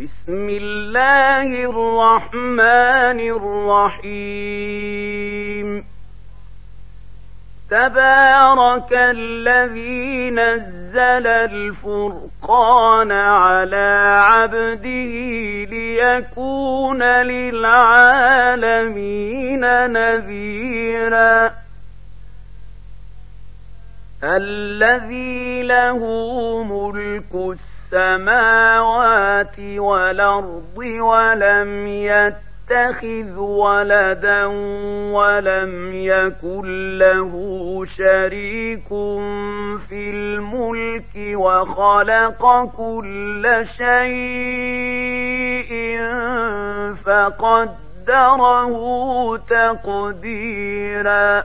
بسم الله الرحمن الرحيم. تبارك الذي نزل الفرقان على عبده ليكون للعالمين نذيرا. الذي له ملك السماوات والأرض ولم يتخذ ولدا ولم يكن له شريك في الملك وخلق كل شيء فقدره تقديرا.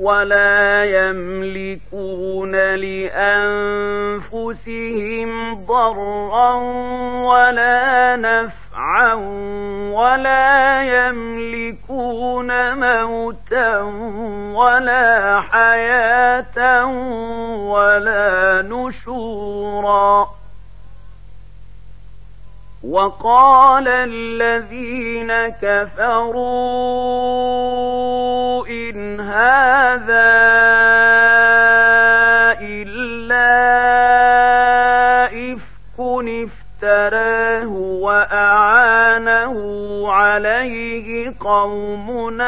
ولا يملكون لأنفسهم ضرا ولا نفعا ولا يملكون موتا ولا حياة ولا نشورا وقال الذين كفروا إن هذا إلا إفك افتراه وأعانه عليه قوم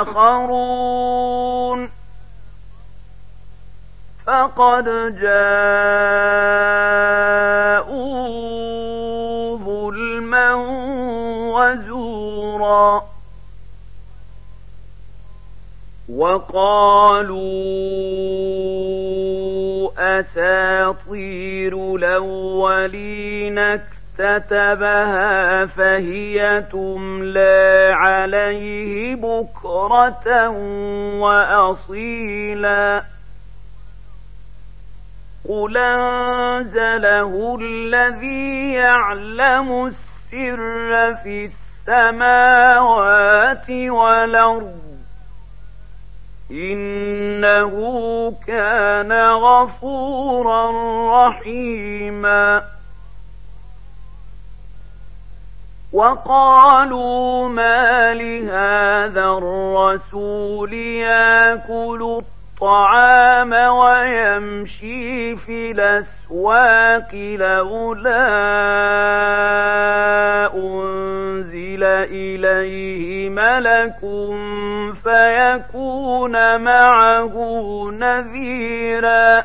آخرون. فقد جاءوا ظلما وزورا وقالوا أساطير الأولين اكتتبها فهي تملى عليه بكرة وأصيلا قل أنزله الذي يعلم السر في السماوات والأرض إنه كان غفورا رحيما وقالوا ما لهذا الرسول ياكل الطعام ويمشي في الأسواق لولا أنزل إليه ملك فيكون معه نذيرا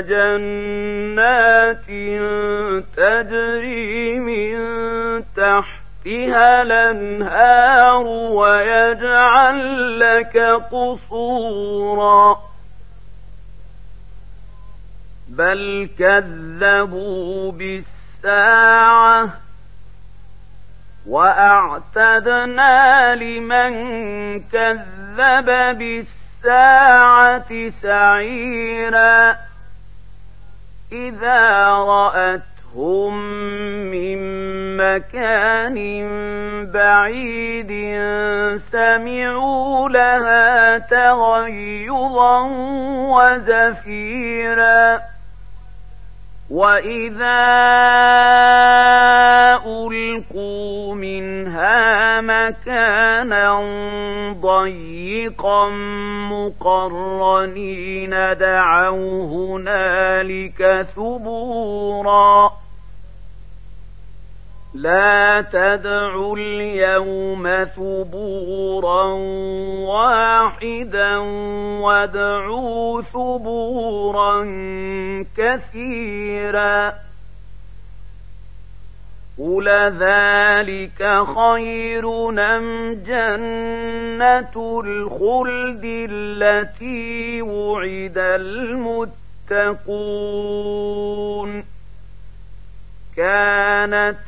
جنات تجري من تحتها الأنهار ويجعل لك قصورا. بل كذبوا بالساعة وأعتدنا لمن كذب الساعة سعيرا. إذا رأتهم من مكان بعيد سمعوا لها تغيظا وزفيرا وإذا ألقوا منها مكانا ضيقا مقرنين دعوا هنالك ثبورا لا تدعوا اليوم ثبورا واحدا وادعوا ثبورا كثيرا. قل ذلك خير نم جنة الخلد التي وعد المتقون. كانت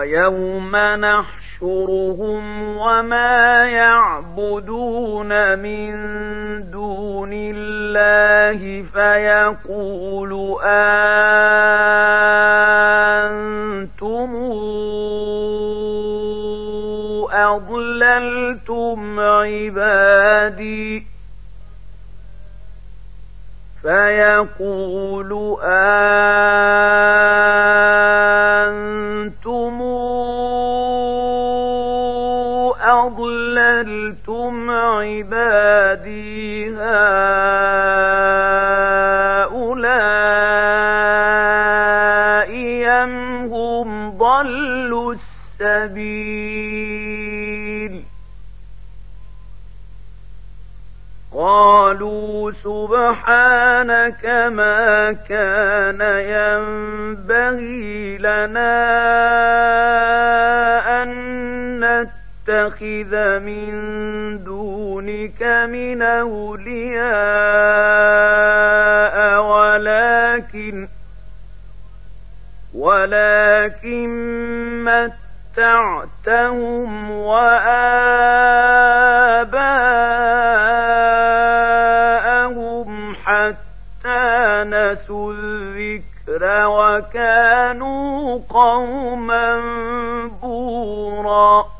ويوم نحشرهم وما يعبدون من دون الله فيقول أنتم أضللتم عبادي فيقول أنتم أضللتم عبادي هؤلاء أم هم ضلوا السبيل؟ قالوا سبحانك ما كان ينبغي لنا نتخذ من دونك من أولياء ولكن ولكن متعتهم وآباءهم حتى نسوا الذكر وكانوا قوما بورا.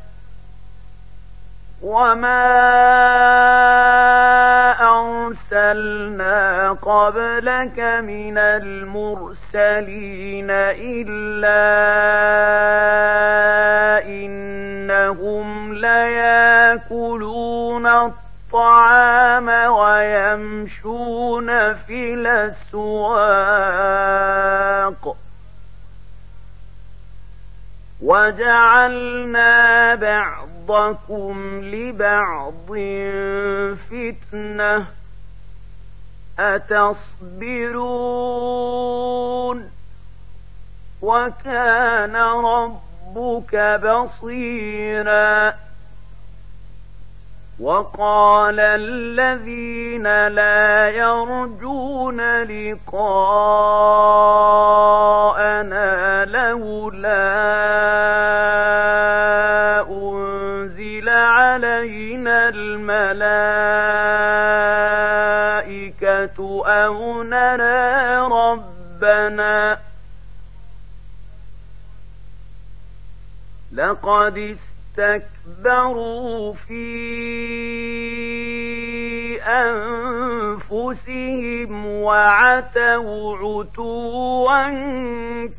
وما أرسلنا قبلك من المرسلين إلا إنهم لياكلون الطعام ويمشون في الأسواق وجعلنا بعضكم لبعض فتنة أتصبرون وكان ربك بصيرا وقال الذين لا يرجون لقاءنا لولا الملائكة أو نرى ربنا. لقد استكبروا في أنفسهم وعتوا عتوا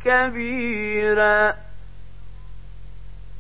كبيرا.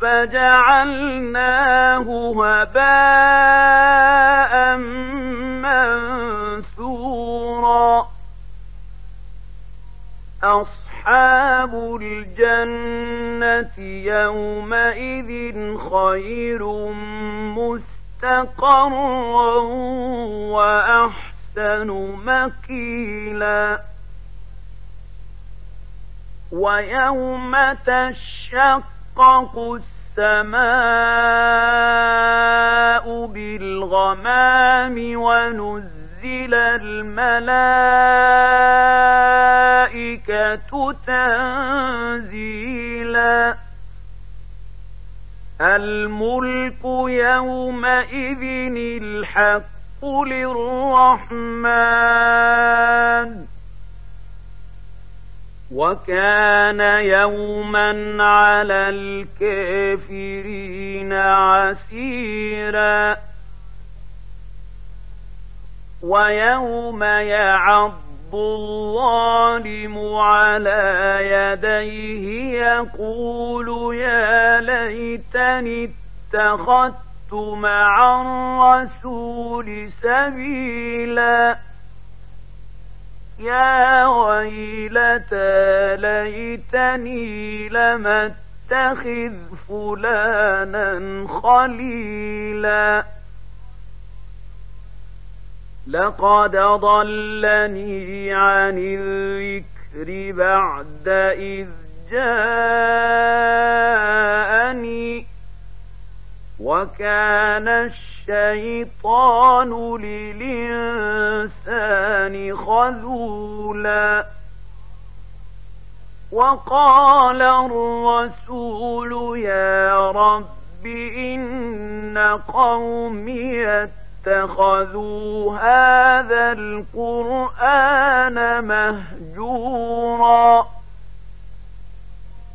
فجعلناه هباء منثورا. أصحاب الجنة يومئذ خير مستقرا وأحسن مكيلا. ويوم تشقق السماء بالغمام ونزل الملائكة تنزيلا الملك يومئذ الحق للرحمن وكان يوما على الكافرين عسيرا. ويوم يعض الظالم على يديه يقول يا ليتني اتخذت مع الرسول سبيلا. يا ويلتى ليتني لم أتخذ فلانا خليلا. لقد ضلني عن الذكر بعد إذ جاءني وكان الشيطان للإنسان خذولا. وقال الرسول يا رب إن قومي اتخذوا هذا القرآن مهجورا.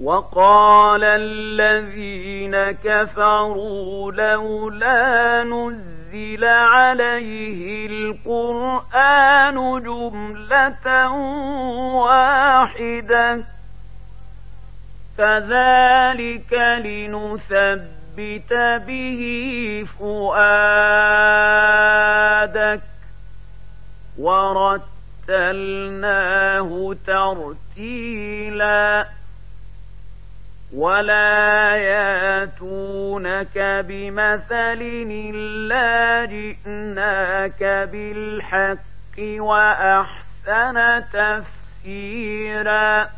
وقال الذين كفروا لولا نزل عليه القرآن جملة واحدة كذلك لنثبت به فؤادك. ورتلناه ترتيلاً ولا ياتونك بمثل إلا جئناك بالحق وأحسن تفسيرا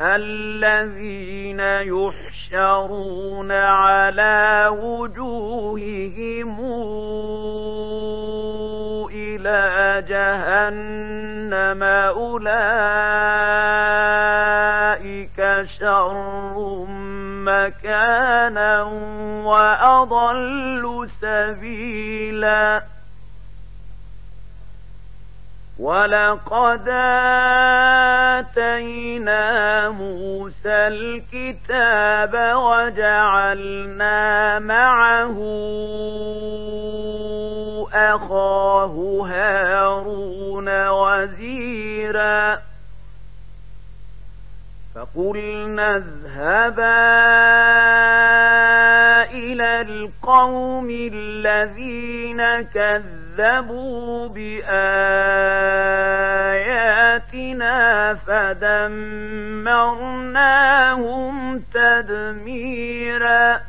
الذين يحشرون على وجوههم إلى جهنم أولئك شر مكانا وأضل سبيلا ولقد آتينا موسى الكتاب وجعلنا معه أخاه هارون وزيرا. فقلنا اذهبا إلى القوم الذين كذبوا كذبوا بآياتنا فدمرناهم تدميرا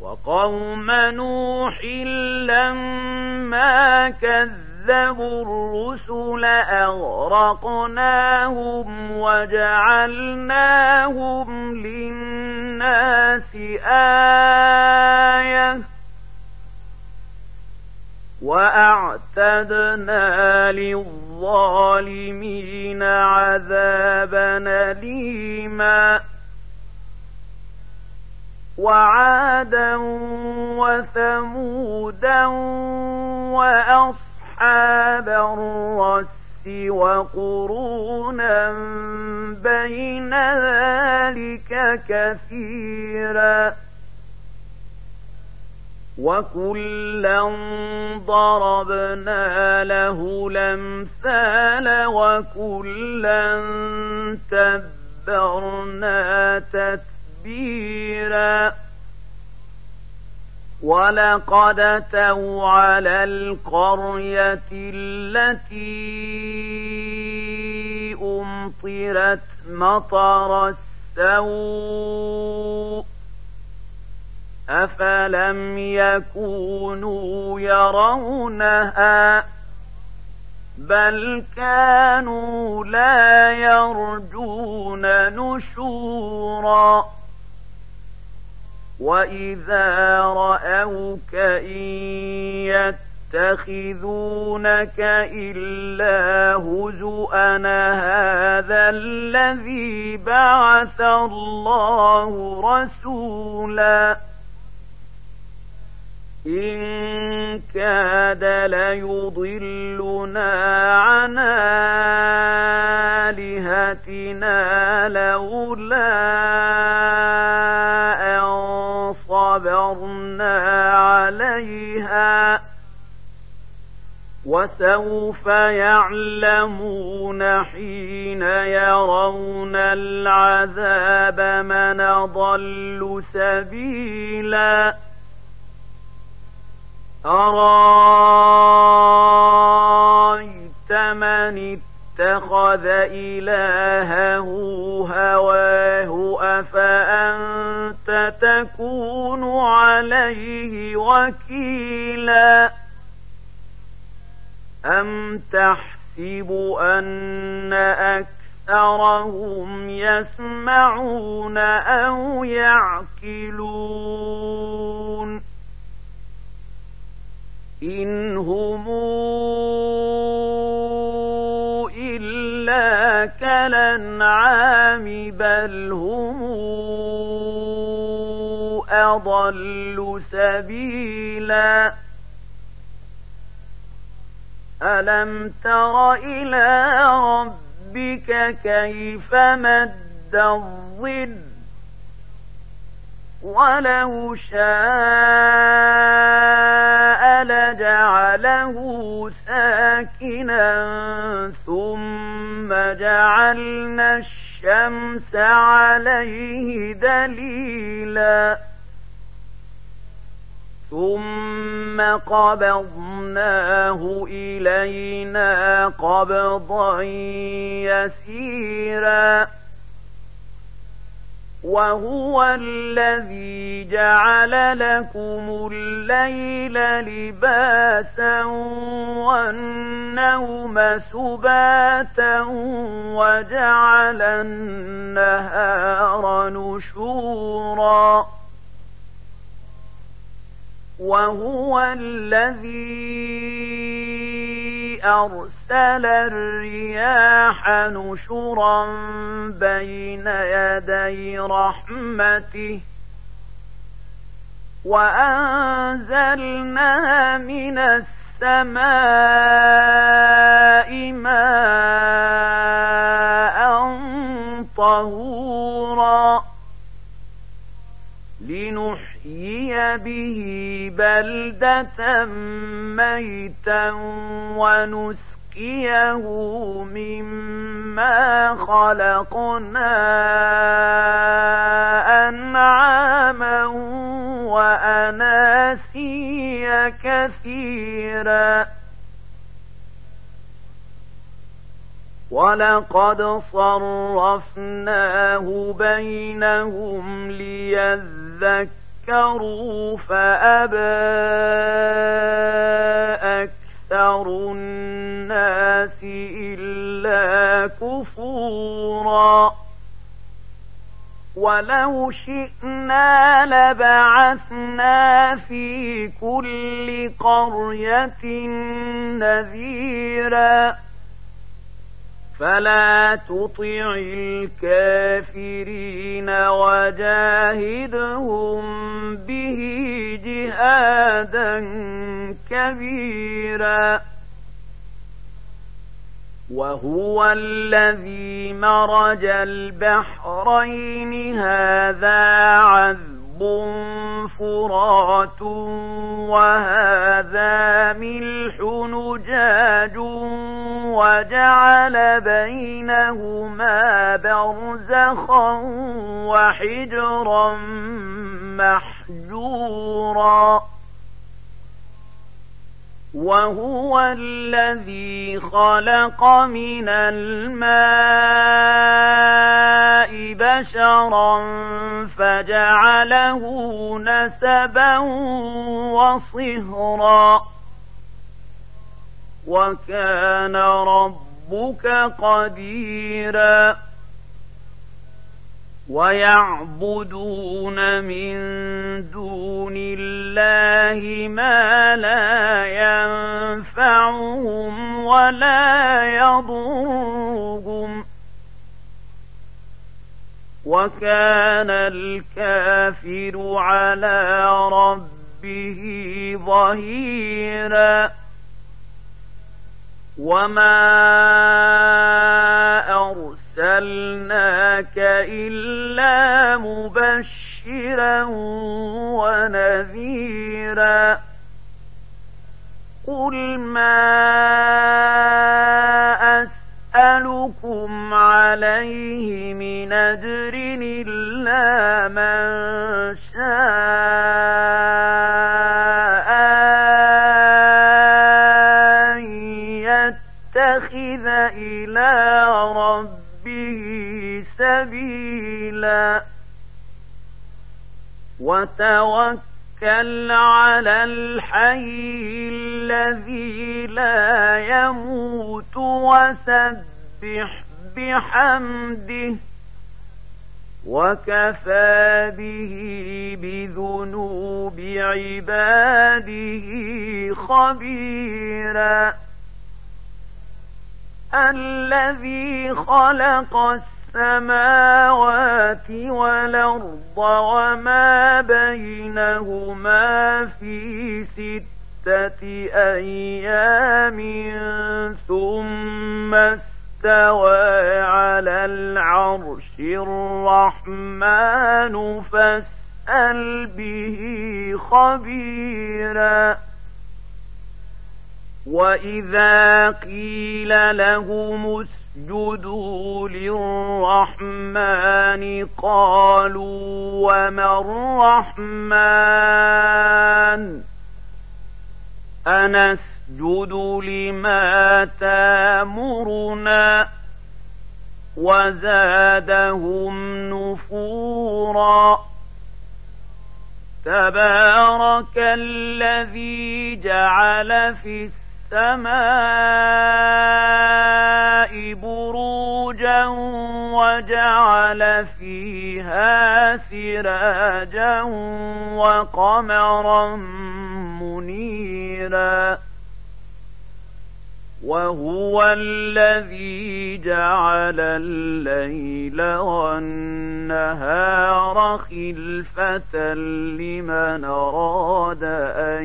وقوم نوح لما كذبوا الرسل أغرقناهم وجعلناهم للناس آية وأعتدنا للظالمين عذابا أليما وعادا وثمودا وأصحاب الرس وقرونا بين ذلك كثيرا وكلا ضربنا له الامثال وكلا تبرنا تتبيرا ولقد اتوا على القريه التي امطرت مطر السوء أفلم يكونوا يرونها بل كانوا لا يرجون نشورا وإذا رأوك إن يتخذونك إلا هزؤا هذا الذي بعث الله رسولا إن كاد ليضلنا عن آلهتنا لولا أن صبرنا عليها وسوف يعلمون حين يرون العذاب من ضل سبيلاً أرايت من اتخذ إلهه هواه أفأنت تكون عليه وكيلا أم تحسب أن أكثرهم يسمعون أو يعقلون إن هم إلا كالأنعام بل هم أضل سبيلا ألم تر إلى ربك كيف مد الظل ولو شاء لجعله ساكنا ثم جعلنا الشمس عليه دليلا ثم قبضناه إلينا قبضا يسيرا وهو الذي جعل لكم الليل لباسا والنوم سباتا وجعل النهار نشورا. وهو الذي أرسل الرياح نشرا بين يدي رحمته وأنزلنا من السماء ماء طهورا لنحيي به بلدة ميتا ونسقيه مما خلقنا أنعاما وأناسيا كثيرا. ولقد صرفناه بينهم ليذكروا فأبى أكثر الناس إلا كفورا. ولو شئنا لبعثنا في كل قرية نذيرا. فلا تطع الكافرين وجاهدهم به جهادا كبيرا وهو الذي مرج البحرين هذا عذب فرات وهذا ملح نجاج وجعل بينهما برزخا وحجرا محجورا وهو الذي خلق من الماء بشرا فجعله نسبا وصهرا. وكان ربك قديرا. ويعبدون من دون الله ما لا ينفعهم ولا يضرهم وكان الكافر على ربه ظهيرا وما أرسلناك إلا مبشرا ونذيرا قل ما أسألكم عليه من أجر إلا من شاء أن يتخذ إلى ربه سبيلا وتوكل توكل على الحي الذي لا يموت وسبح بحمده وكفى به بذنوب عباده خبيرا. الذي خلق السماء السماوات والأرض وما بينهما في ستة أيام ثم استوى على العرش الرحمن فاسأل به خبيرا. وإذا قيل لهم اسجدوا للرحمن قالوا وما الرحمن؟ أنسجد لما تامرنا وزادهم نفورا. تبارك الذي جعل في السماء بروجا وجعل فيها سراجا وقمرا منيرا وهو الذي جعل الليل والنهار خلفة لمن أراد أن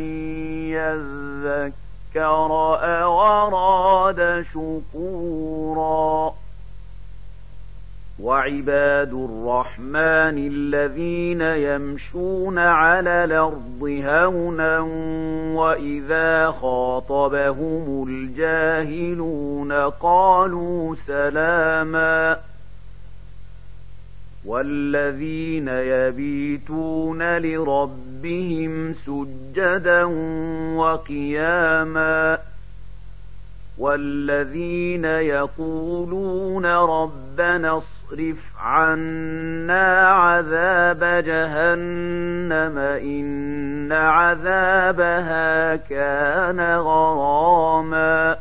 يذكر أو أراد شكورا وعباد الرحمن الذين يمشون على الأرض هونا وإذا خاطبهم الجاهلون قالوا سلاما والذين يبيتون لربهم سجدا وقياما والذين يقولون ربنا اصرف عنا عذاب جهنم إن عذابها كان غراما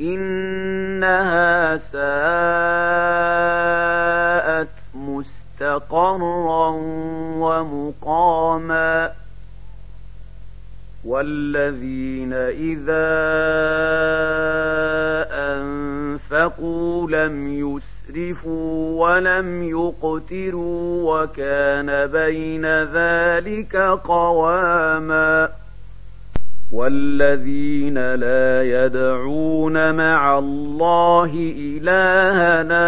إنها ساءت والذين إذا أنفقوا لم يسرفوا ولم يقتروا وكان بين ذلك قواما والذين لا يدعون مع الله إلهنا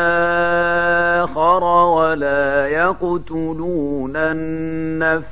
آخر ولا يقتلون النفس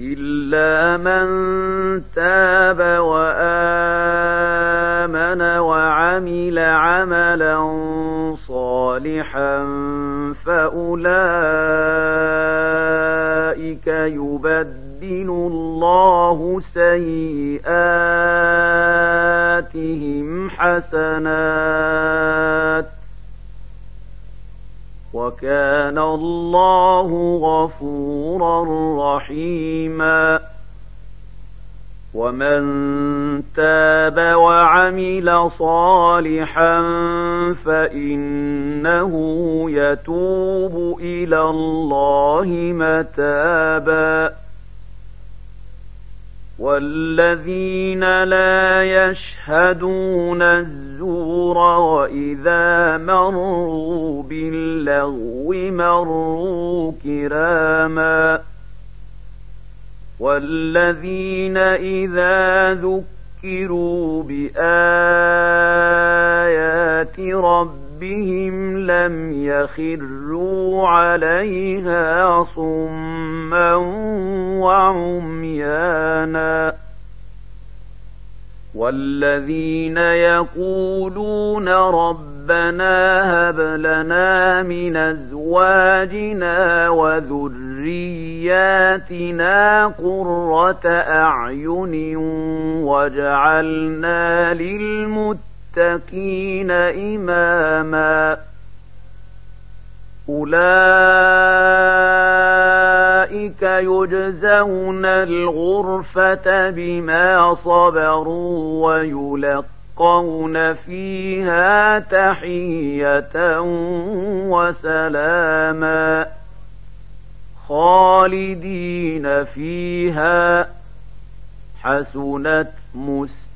إلا من تاب وآمن وعمل عملا صالحا فأولئك يبدل الله سيئاتهم حسنات وكان الله غفورا رحيما. ومن تاب وعمل صالحا فإنه يتوب إلى الله متابا. والذين لا يشهدون الزور واذا مروا باللغو مروا كراما والذين اذا ذكروا بايات ربهم لم يخروا عليها صما وعميانا والذين يقولون ربنا هب لنا من ازواجنا وذرياتنا قره اعين واجعلنا للمتقين إماما. أولئك يجزون الغرفة بما صبروا ويلقون فيها تحية وسلاما. خالدين فيها. حسنت